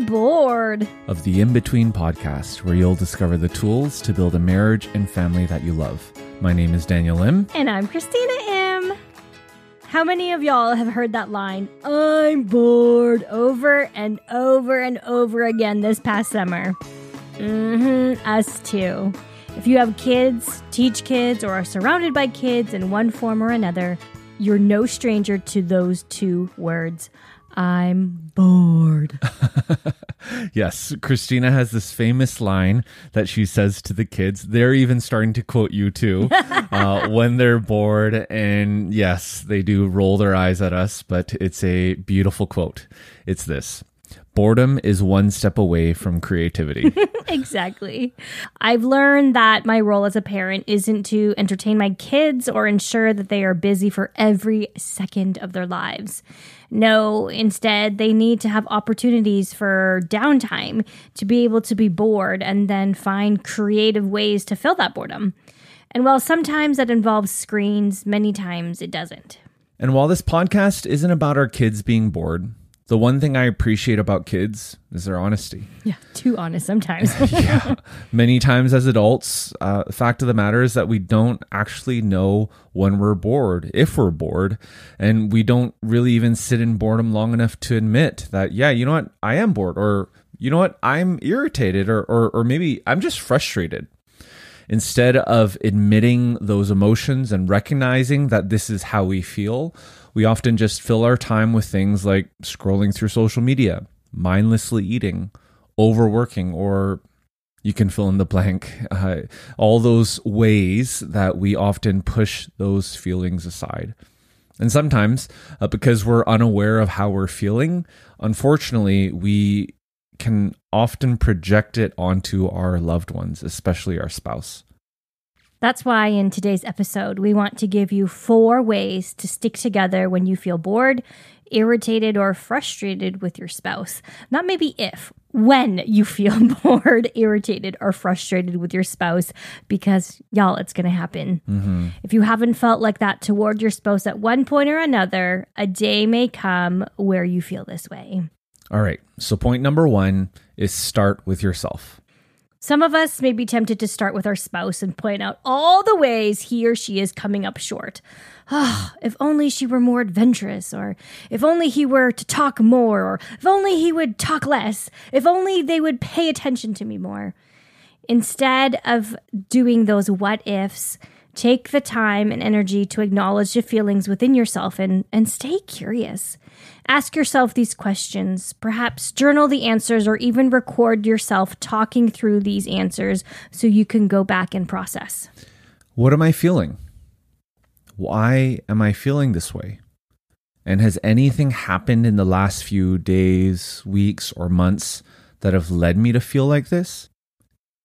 I'm bored. of the In Between podcast, where you'll discover the tools to build a marriage and family that you love. My name is Daniel Im. And I'm Christina Im. How many of y'all have heard that line, I'm bored, over and over and over again this past summer? Mm hmm, us too. If you have kids, teach kids, or are surrounded by kids in one form or another, you're no stranger to those two words. I'm bored. Yes, Christina has this famous line that she says to the kids. They're even starting to quote you too uh, when they're bored. And yes, they do roll their eyes at us, but it's a beautiful quote. It's this Boredom is one step away from creativity. exactly. I've learned that my role as a parent isn't to entertain my kids or ensure that they are busy for every second of their lives. No, instead, they need to have opportunities for downtime to be able to be bored and then find creative ways to fill that boredom. And while sometimes that involves screens, many times it doesn't. And while this podcast isn't about our kids being bored, the one thing I appreciate about kids is their honesty. Yeah, too honest sometimes. yeah. Many times as adults, uh, the fact of the matter is that we don't actually know when we're bored, if we're bored, and we don't really even sit in boredom long enough to admit that, yeah, you know what, I am bored, or you know what, I'm irritated, or, or, or maybe I'm just frustrated. Instead of admitting those emotions and recognizing that this is how we feel, we often just fill our time with things like scrolling through social media, mindlessly eating, overworking, or you can fill in the blank. Uh, all those ways that we often push those feelings aside. And sometimes, uh, because we're unaware of how we're feeling, unfortunately, we can often project it onto our loved ones, especially our spouse. That's why in today's episode, we want to give you four ways to stick together when you feel bored, irritated, or frustrated with your spouse. Not maybe if, when you feel bored, irritated, or frustrated with your spouse, because y'all, it's going to happen. Mm-hmm. If you haven't felt like that toward your spouse at one point or another, a day may come where you feel this way. All right. So, point number one is start with yourself. Some of us may be tempted to start with our spouse and point out all the ways he or she is coming up short. Ah, if only she were more adventurous, or if only he were to talk more, or if only he would talk less, if only they would pay attention to me more. Instead of doing those what ifs, take the time and energy to acknowledge the feelings within yourself and, and stay curious. Ask yourself these questions, perhaps journal the answers, or even record yourself talking through these answers so you can go back and process. What am I feeling? Why am I feeling this way? And has anything happened in the last few days, weeks, or months that have led me to feel like this?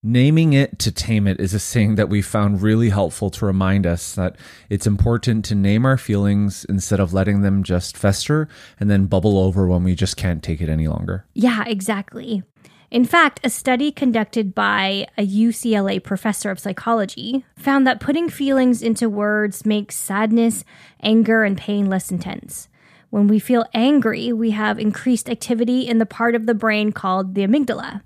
Naming it to tame it is a saying that we found really helpful to remind us that it's important to name our feelings instead of letting them just fester and then bubble over when we just can't take it any longer. Yeah, exactly. In fact, a study conducted by a UCLA professor of psychology found that putting feelings into words makes sadness, anger, and pain less intense. When we feel angry, we have increased activity in the part of the brain called the amygdala.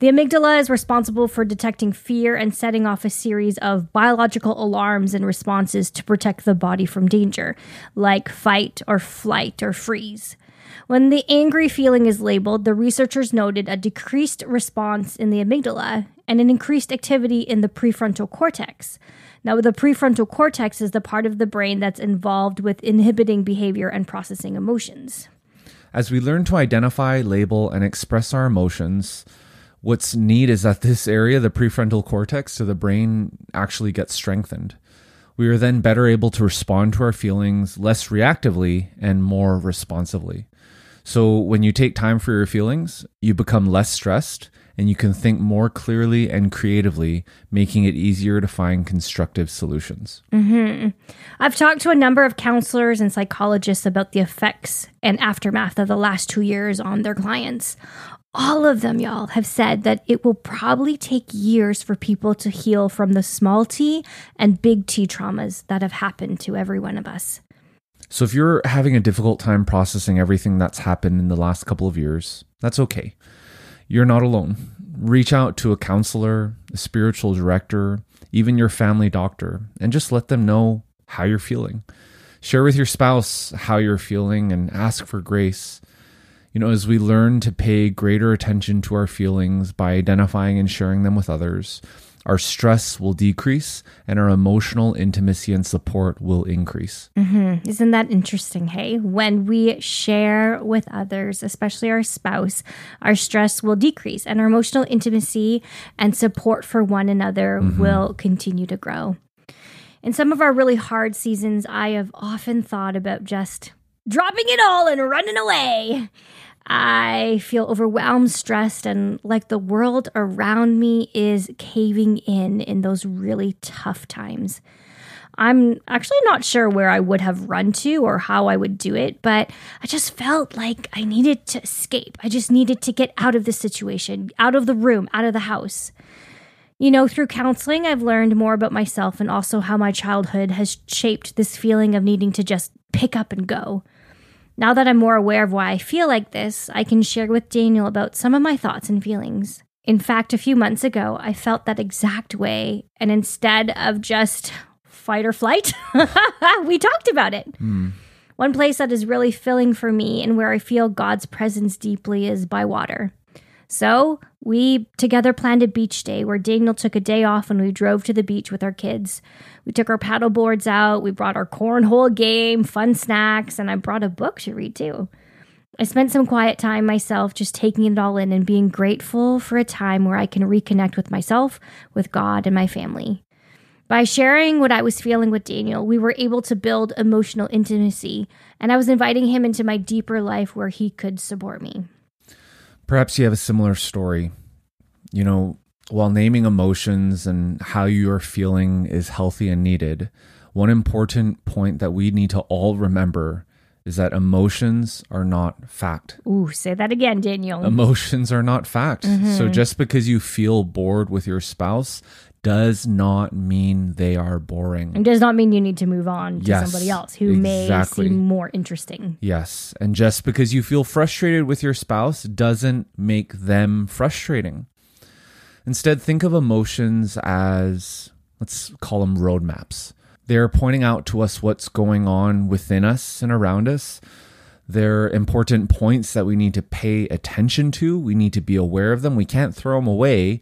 The amygdala is responsible for detecting fear and setting off a series of biological alarms and responses to protect the body from danger, like fight or flight or freeze. When the angry feeling is labeled, the researchers noted a decreased response in the amygdala and an increased activity in the prefrontal cortex. Now, the prefrontal cortex is the part of the brain that's involved with inhibiting behavior and processing emotions. As we learn to identify, label, and express our emotions, what's neat is that this area, the prefrontal cortex of the brain, actually gets strengthened. We are then better able to respond to our feelings less reactively and more responsively. So when you take time for your feelings, you become less stressed and you can think more clearly and creatively, making it easier to find constructive solutions. Mm-hmm. I've talked to a number of counselors and psychologists about the effects and aftermath of the last two years on their clients. All of them, y'all, have said that it will probably take years for people to heal from the small t and big T traumas that have happened to every one of us. So if you're having a difficult time processing everything that's happened in the last couple of years, that's okay. You're not alone. Reach out to a counselor, a spiritual director, even your family doctor, and just let them know how you're feeling. Share with your spouse how you're feeling and ask for grace. You know, as we learn to pay greater attention to our feelings by identifying and sharing them with others, our stress will decrease and our emotional intimacy and support will increase. Mm-hmm. Isn't that interesting? Hey, when we share with others, especially our spouse, our stress will decrease and our emotional intimacy and support for one another mm-hmm. will continue to grow. In some of our really hard seasons, I have often thought about just dropping it all and running away. I feel overwhelmed, stressed, and like the world around me is caving in in those really tough times. I'm actually not sure where I would have run to or how I would do it, but I just felt like I needed to escape. I just needed to get out of the situation, out of the room, out of the house. You know, through counseling, I've learned more about myself and also how my childhood has shaped this feeling of needing to just pick up and go. Now that I'm more aware of why I feel like this, I can share with Daniel about some of my thoughts and feelings. In fact, a few months ago, I felt that exact way, and instead of just fight or flight, we talked about it. Hmm. One place that is really filling for me and where I feel God's presence deeply is by water. So we together planned a beach day where Daniel took a day off and we drove to the beach with our kids. We took our paddle boards out, we brought our cornhole game, fun snacks, and I brought a book to read too. I spent some quiet time myself just taking it all in and being grateful for a time where I can reconnect with myself, with God, and my family. By sharing what I was feeling with Daniel, we were able to build emotional intimacy, and I was inviting him into my deeper life where he could support me. Perhaps you have a similar story. You know, while naming emotions and how you are feeling is healthy and needed, one important point that we need to all remember is that emotions are not fact. Ooh, say that again, Daniel. Emotions are not fact. So mm-hmm. just because you feel bored with your spouse does not mean they are boring. It does not mean you need to move on to Yes, somebody else who may exactly. seem more interesting. Yes. And just because you feel frustrated with your spouse doesn't make them frustrating. Instead, think of emotions as, let's call them roadmaps. They're pointing out to us what's going on within us and around us. They're important points that we need to pay attention to. We need to be aware of them. We can't throw them away,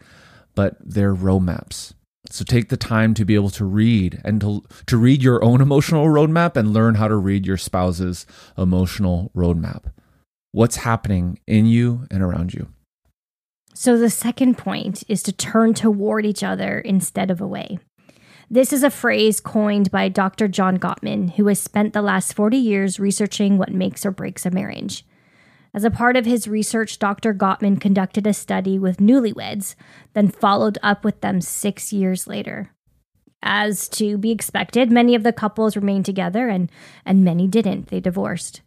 but they're roadmaps. So take the time to be able to read and to, to read your own emotional roadmap and learn how to read your spouse's emotional roadmap. What's happening in you and around you? So the second point is to turn toward each other instead of away. This is a phrase coined by Dr. John Gottman, who has spent the last 40 years researching what makes or breaks a marriage. As a part of his research, Dr. Gottman conducted a study with newlyweds, then followed up with them six years later. As to be expected, many of the couples remained together and, and many didn't. They divorced.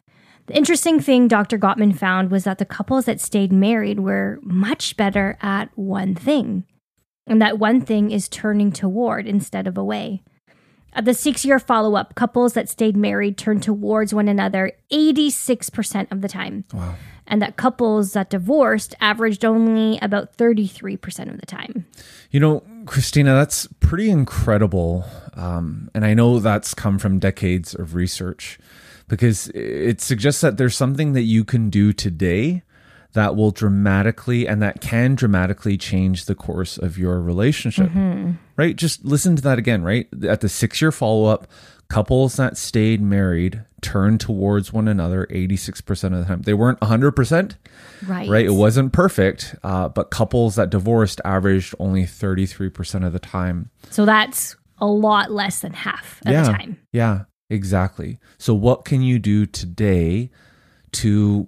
The interesting thing Dr. Gottman found was that the couples that stayed married were much better at one thing. And that one thing is turning toward instead of away. At the six year follow up, couples that stayed married turned towards one another 86% of the time. Wow. And that couples that divorced averaged only about 33% of the time. You know, Christina, that's pretty incredible. Um, and I know that's come from decades of research because it suggests that there's something that you can do today that will dramatically and that can dramatically change the course of your relationship. Right? Just listen to that again, right? At the six year follow up, couples that stayed married turned towards one another 86% of the time. They weren't 100%, Right. right? It wasn't perfect, uh, but couples that divorced averaged only 33% of the time. So that's a lot less than half of yeah. the time. Yeah, exactly. So, what can you do today to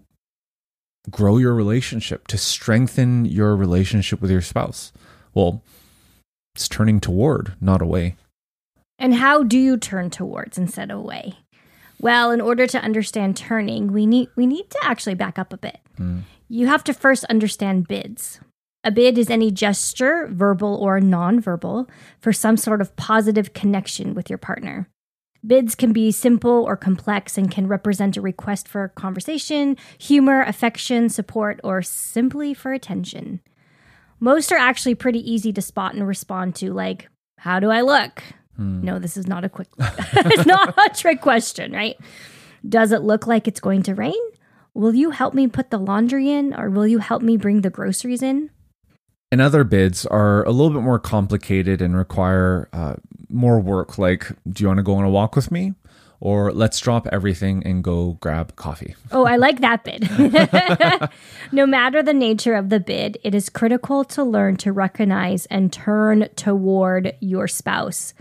grow your relationship, to strengthen your relationship with your spouse? Well, it's turning toward, not away. And how do you turn towards instead of away? Well, in order to understand turning, we need we need to actually back up a bit. Mm. You have to first understand bids. A bid is any gesture, verbal or nonverbal, for some sort of positive connection with your partner. Bids can be simple or complex and can represent a request for conversation, humor, affection, support, or simply for attention. Most are actually pretty easy to spot and respond to, like, How do I look? No, this is not a quick, it's not a trick question, right? Does it look like it's going to rain? Will you help me put the laundry in or will you help me bring the groceries in? And other bids are a little bit more complicated and require uh, more work, like, do you want to go on a walk with me? Or let's drop everything and go grab coffee. Oh, I like that bid. no matter the nature of the bid, it is critical to learn to recognize and turn toward your spouse.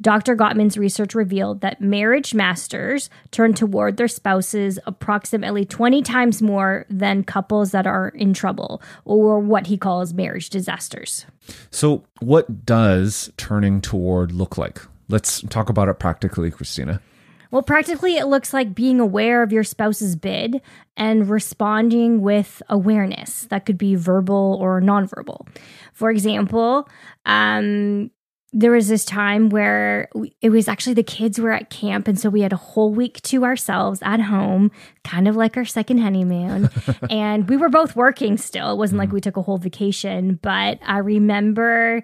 Dr. Gottman's research revealed that marriage masters turn toward their spouses approximately 20 times more than couples that are in trouble, or what he calls marriage disasters. So, what does turning toward look like? Let's talk about it practically, Christina. Well, practically, it looks like being aware of your spouse's bid and responding with awareness. That could be verbal or nonverbal. For example, um, there was this time where we, it was actually the kids were at camp and so we had a whole week to ourselves at home kind of like our second honeymoon. And we were both working still. It wasn't like hmm. we took a whole vacation but i remember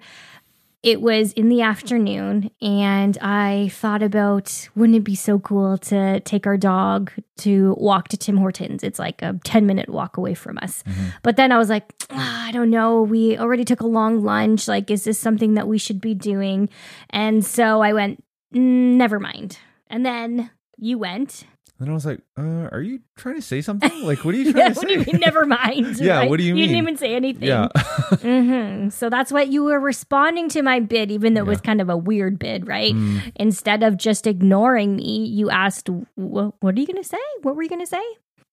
it was in the afternoon and i thought about wouldn't it be so cool to take our dog to walk to tim hortons? It's like a 10 minute walk away from us. But then i was like "Ah, i don't know. We already took a long lunch. Like is this something that we should be doing? And so i went "Mm, never mind. And then you went And I was like, uh, are you trying to say something? Like, what are you trying yeah, to what say? do you mean never mind Yeah, right? what do you mean? you didn't even say anything Yeah. hmm So that's what you were responding to my bid, even though it was kind of a weird bid, right? Mm. Instead of just ignoring me, you asked, What are you going to say? What were you going to say?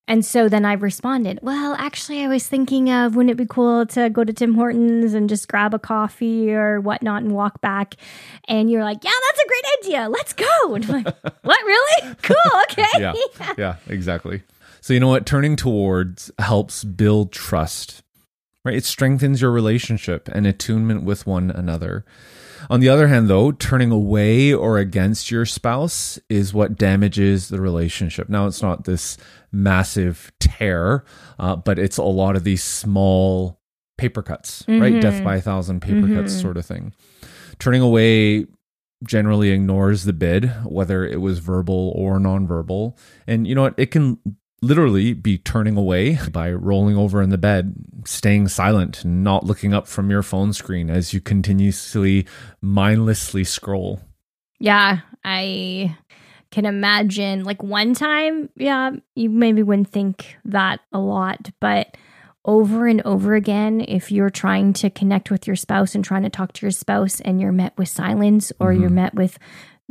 And so then I responded, Well, actually, I was thinking of wouldn't it be cool to go to Tim Hortons and just grab a coffee or whatnot and walk back? And you're like, Yeah, that's a great idea. Let's go. And I'm like, What, really? Cool. Okay. yeah, yeah, exactly. So you know what? Turning towards helps build trust. Right? It strengthens your relationship and attunement with one another. On the other hand, though, turning away or against your spouse is what damages the relationship. Now, it's not this massive tear, uh, but it's a lot of these small paper cuts, right? Death by a thousand paper cuts, Mhm. sort of thing. Turning away generally ignores the bid, whether it was verbal or nonverbal. And you know what? It can literally be turning away by rolling over in the bed, staying silent, not looking up from your phone screen as you continuously mindlessly scroll. Yeah, I can imagine. Like one time, yeah, you maybe wouldn't think that a lot, but over and over again, if you're trying to connect with your spouse and trying to talk to your spouse and you're met with silence or you're mm-hmm. met with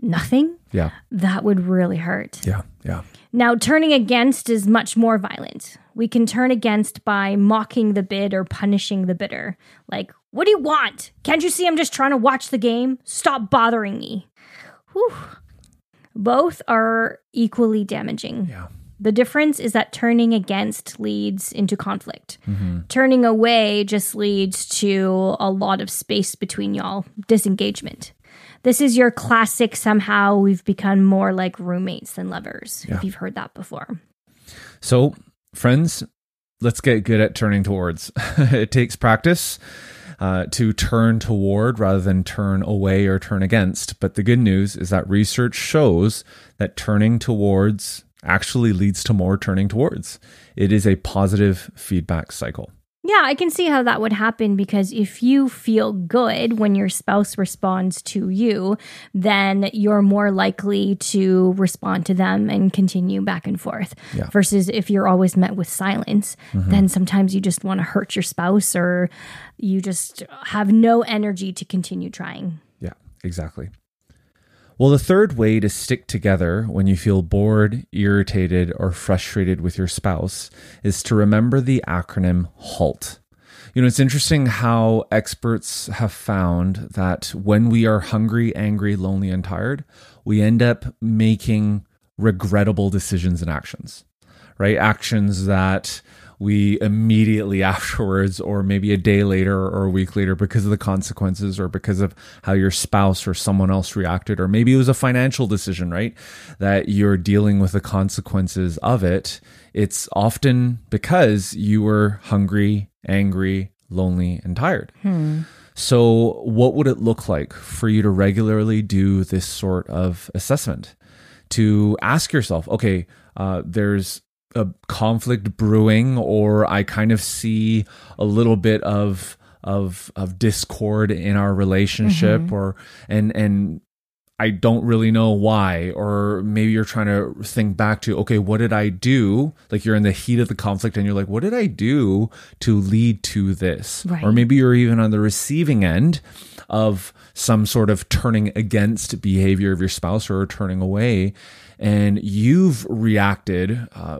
nothing, Yeah. that would really hurt. Yeah. Yeah. Now, turning against is much more violent. We can turn against by mocking the bid or punishing the bidder. Like, what do you want? Can't you see I'm just trying to watch the game? Stop bothering me. Whew. Both are equally damaging. Yeah. The difference is that turning against leads into conflict. Mm-hmm. Turning away just leads to a lot of space between y'all, disengagement. This is your classic somehow we've become more like roommates than lovers, Yeah. if you've heard that before. So, friends, let's get good at turning towards. it takes practice uh, to turn toward rather than turn away or turn against. But the good news is that research shows that turning towards actually leads to more turning towards. It is a positive feedback cycle. Yeah, I can see how that would happen because if you feel good when your spouse responds to you, then you're more likely to respond to them and continue back and forth. Yeah. Versus if you're always met with silence, mm-hmm. then sometimes you just want to hurt your spouse or you just have no energy to continue trying. Yeah, exactly. Well, the third way to stick together when you feel bored, irritated, or frustrated with your spouse is to remember the acronym HALT. You know, it's interesting how experts have found that when we are hungry, angry, lonely, and tired, we end up making regrettable decisions and actions, right? Actions that we immediately afterwards, or maybe a day later or a week later, because of the consequences or because of how your spouse or someone else reacted, or maybe it was a financial decision, right? That you're dealing with the consequences of it. It's often because you were hungry, angry, lonely, and tired. Hmm. So, what would it look like for you to regularly do this sort of assessment? To ask yourself, okay, uh, there's a conflict brewing, or I kind of see a little bit of of of discord in our relationship, Mm-hmm. or and and I don't really know why, or maybe you're trying to think back to, okay, what did I do? Like you're in the heat of the conflict and you're like, what did I do to lead to this? Right. Or maybe you're even on the receiving end of some sort of turning against behavior of your spouse or turning away. And you've reacted uh,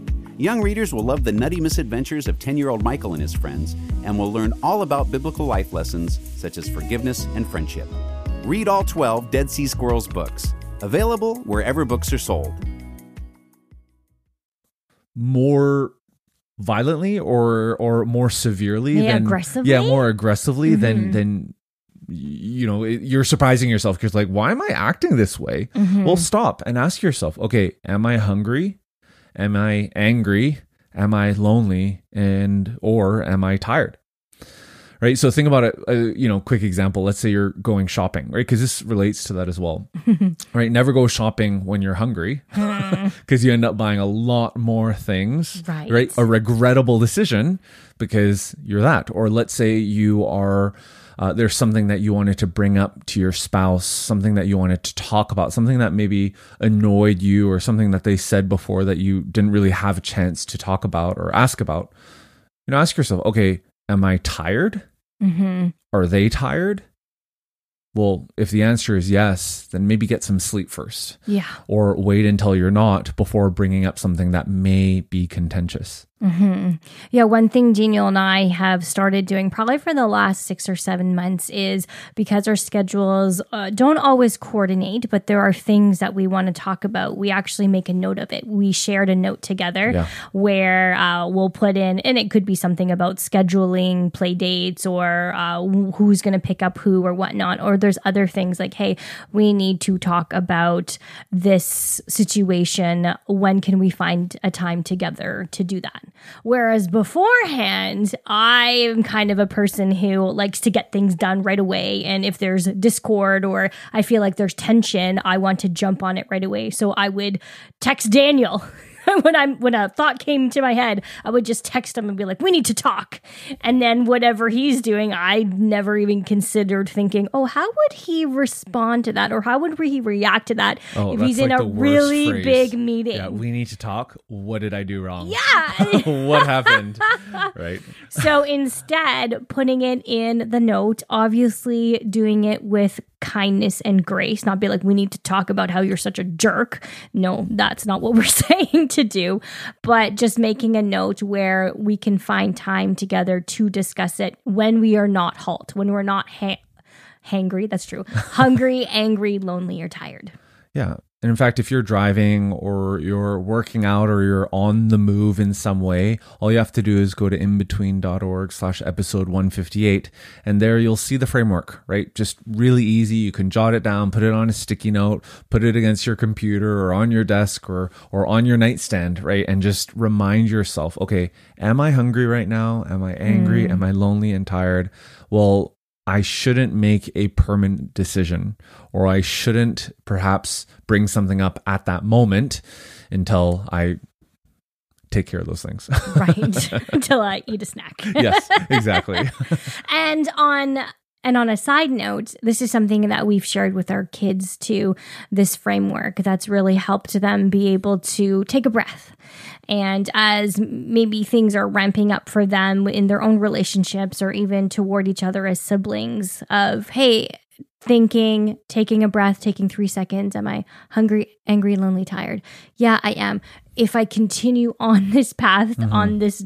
Young readers will love the nutty misadventures of 10 year old Michael and his friends and will learn all about biblical life lessons such as forgiveness and friendship. Read all 12 Dead Sea Squirrels books, available wherever books are sold. more violently or or more severely Yeah, than aggressively? yeah more aggressively than Mhm. than you know you're surprising yourself because like why am i acting this way Mhm. well stop and ask yourself okay am i hungry am i angry? Am i lonely? And or am i tired? Right? So think about it uh, you know quick example. Let's say you're going shopping right? Because this relates to that as well. Right? Never go shopping when you're hungry. Because you end up buying a lot more things Right. right? A regrettable decision because you're that. Or let's say you are uh, there's something that you wanted to bring up to your spouse something that you wanted to talk about something that maybe annoyed you or something that they said before that you didn't really have a chance to talk about or ask about you know ask yourself okay am i tired Mhm. are they tired well if the answer is yes then maybe get some sleep first Yeah. or wait until you're not before bringing up something that may be contentious. Hmm Yeah, one thing Daniel and I have started doing probably for the last six or seven months is because our schedules uh, don't always coordinate, but there are things that we want to talk about. We actually make a note of it. We shared a note together Yeah. where uh, we'll put in, and it could be something about scheduling play dates or uh, who's going to pick up who or whatnot. Or there's other things like, hey, we need to talk about this situation. When can we find a time together to do that? Whereas beforehand, I am kind of a person who likes to get things done right away. And if there's discord or I feel like there's tension, I want to jump on it right away. So I would text Daniel. when I'm when a thought came to my head, I would just text him and be like, "We need to talk." And then whatever he's doing, I never even considered thinking, "Oh, how would he respond to that, or how would he react to that oh, if he's in a really big meeting?" Oh, Yeah, we need to talk. What did I do wrong? Yeah. what happened? right. so instead, putting it in the note, obviously doing it with kindness and grace, not be like, we need to talk about how you're such a jerk. No, that's not what we're saying to do, but just making a note where we can find time together to discuss it when we are not halt, when we're not ha- hangry. That's true. Hungry, angry, lonely, or tired. Yeah. And in fact, if you're driving or you're working out or you're on the move in some way, all you have to do is go to imbetween.org slash episode 158. And there you'll see the framework, right? Just really easy. You can jot it down, put it on a sticky note, put it against your computer or on your desk or, or on your nightstand, right? And just remind yourself, okay, am I hungry right now? Am I angry? Mm. Am I lonely and tired? Well, I shouldn't make a permanent decision or I shouldn't perhaps bring something up at that moment until I take care of those things. right. Until I eat a snack. yes, exactly. and on and on a side note, this is something that we've shared with our kids too, this framework that's really helped them be able to take a breath. And as maybe things are ramping up for them in their own relationships or even toward each other as siblings, of, hey, thinking, taking a breath, taking three seconds. Am I hungry, angry, lonely, tired? Yeah, I am. If I continue on this path, mm-hmm. on this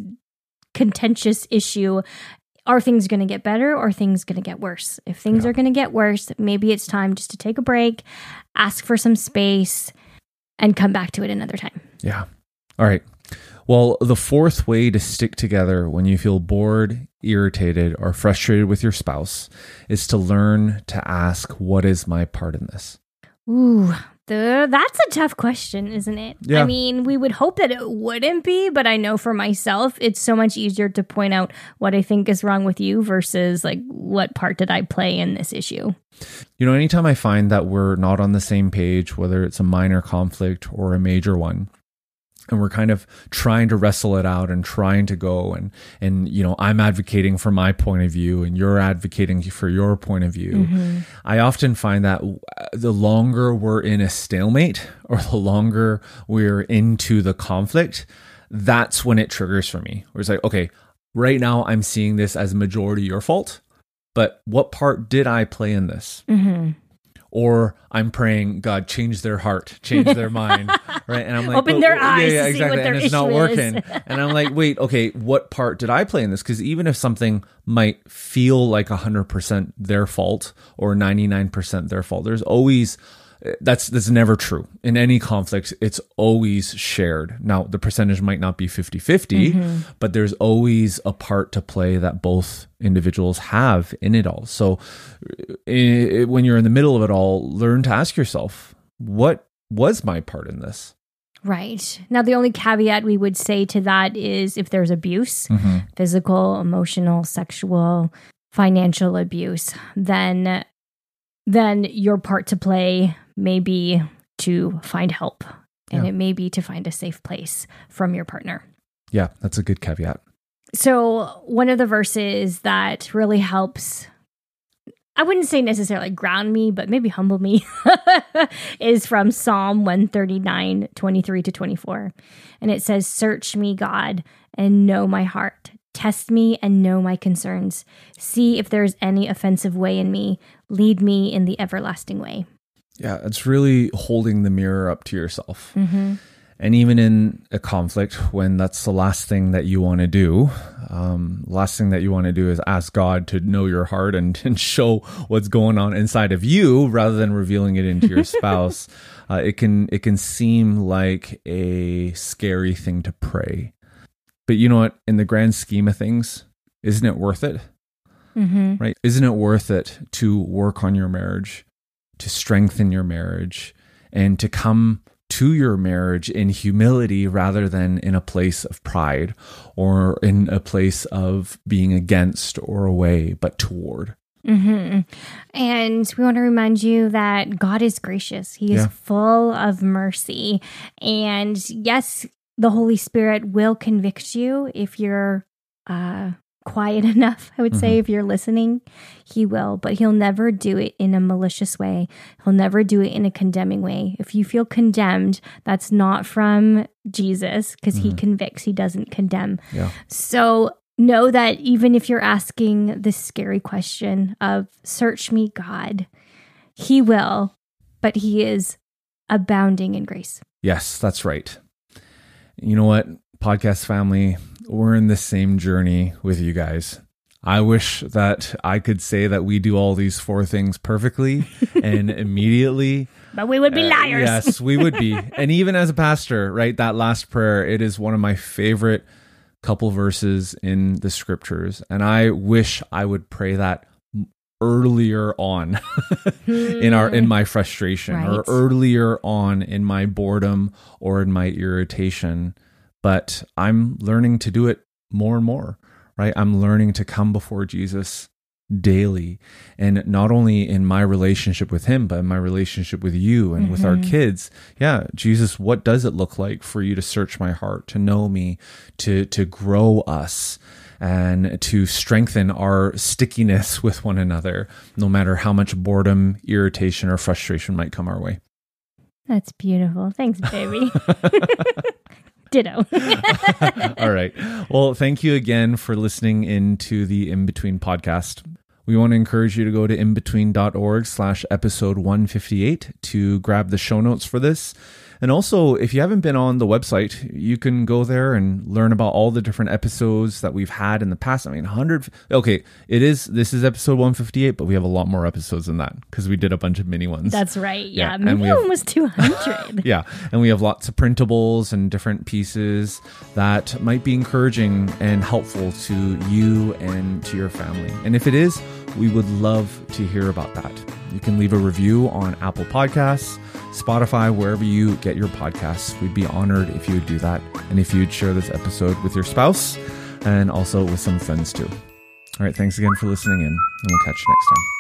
contentious issue, are things going to get better or things going to get worse? If things yeah. are going to get worse, maybe it's time just to take a break, ask for some space, and come back to it another time. Yeah. All right. Well, the fourth way to stick together when you feel bored, irritated, or frustrated with your spouse is to learn to ask, What is my part in this? Ooh, the, that's a tough question, isn't it? Yeah. I mean, we would hope that it wouldn't be, but I know for myself, it's so much easier to point out what I think is wrong with you versus like what part did I play in this issue. You know, anytime I find that we're not on the same page, whether it's a minor conflict or a major one, and we're kind of trying to wrestle it out and trying to go and and you know i'm advocating for my point of view and you're advocating for your point of view. Mm-hmm. i often find that the longer we're in a stalemate or the longer we're into the conflict that's when it triggers for me. Where it's like okay right now i'm seeing this as majority your fault but what part did i play in this? Mm-hmm or I'm praying, God, change their heart, change their mind, right? And I'm like, open their eyes, yeah, yeah exactly, and it's not working. and I'm like, wait, okay, what part did I play in this? Because even if something might feel like 100% their fault or 99% their fault, there's always that's that's never true in any conflict it's always shared now the percentage might not be 50-50 mm-hmm. but there's always a part to play that both individuals have in it all so it, when you're in the middle of it all learn to ask yourself what was my part in this Right. Now, the only caveat we would say to that is if there's abuse, mm-hmm. physical, emotional, sexual, financial abuse, then then your part to play may be to find help and yeah. it may be to find a safe place from your partner. Yeah, that's a good caveat. So, one of the verses that really helps, I wouldn't say necessarily ground me, but maybe humble me, is from Psalm 139, 23 to 24. And it says, Search me, God, and know my heart. Test me and know my concerns. See if there is any offensive way in me. Lead me in the everlasting way. Yeah, it's really holding the mirror up to yourself. Mm-hmm. And even in a conflict, when that's the last thing that you want to do, um, last thing that you want to do is ask God to know your heart and, and show what's going on inside of you, rather than revealing it into your spouse. Uh, it can it can seem like a scary thing to pray, but you know what? In the grand scheme of things, isn't it worth it? Mm-hmm. Right? Isn't it worth it to work on your marriage? To strengthen your marriage and to come to your marriage in humility rather than in a place of pride or in a place of being against or away, but toward. Mm-hmm. And we want to remind you that God is gracious. He is yeah. full of mercy. And yes, the Holy Spirit will convict you if you're uh, quiet enough, I would mm-hmm. say, if you're listening, he will, but he'll never do it in a malicious way. He'll never do it in a condemning way. If you feel condemned, that's not from Jesus because mm-hmm. he convicts, he doesn't condemn. Yeah. So know that even if you're asking this scary question of, Search me, God, he will, but he is abounding in grace. Yes, that's right. You know what, podcast family? We're in the same journey with you guys. I wish that I could say that we do all these four things perfectly and immediately. But we would be uh, liars. Uh, yes, we would be. and even as a pastor, right, that last prayer, it is one of my favorite couple verses in the scriptures. And I wish I would pray that earlier on in our in my frustration right. or earlier on in my boredom or in my irritation but I'm learning to do it more and more, right? I'm learning to come before Jesus daily and not only in my relationship with him but in my relationship with you and mm-hmm. with our mm-hmm. kids yeah jesus what does it look like for you to search my heart to know me to to grow us and to strengthen our stickiness with one another no matter how much boredom irritation or frustration might come our way that's beautiful thanks baby Ditto. All right. Well, thank you again for listening into the In Between podcast. We want to encourage you to go to imbetween.org slash episode 158 to grab the show notes for this. And also, if you haven't been on the website, you can go there and learn about all the different episodes that we've had in the past. I mean, 100. Okay, it is, this is episode 158, but we have a lot more episodes than that because we did a bunch of mini ones. That's right. Yeah. yeah. Maybe have, almost 200. yeah. And we have lots of printables and different pieces that might be encouraging and helpful to you and to your family. And if it is, we would love to hear about that. You can leave a review on Apple Podcasts, Spotify, wherever you get your podcasts. We'd be honored if you would do that and if you'd share this episode with your spouse and also with some friends too. All right, thanks again for listening in, and we'll catch you next time.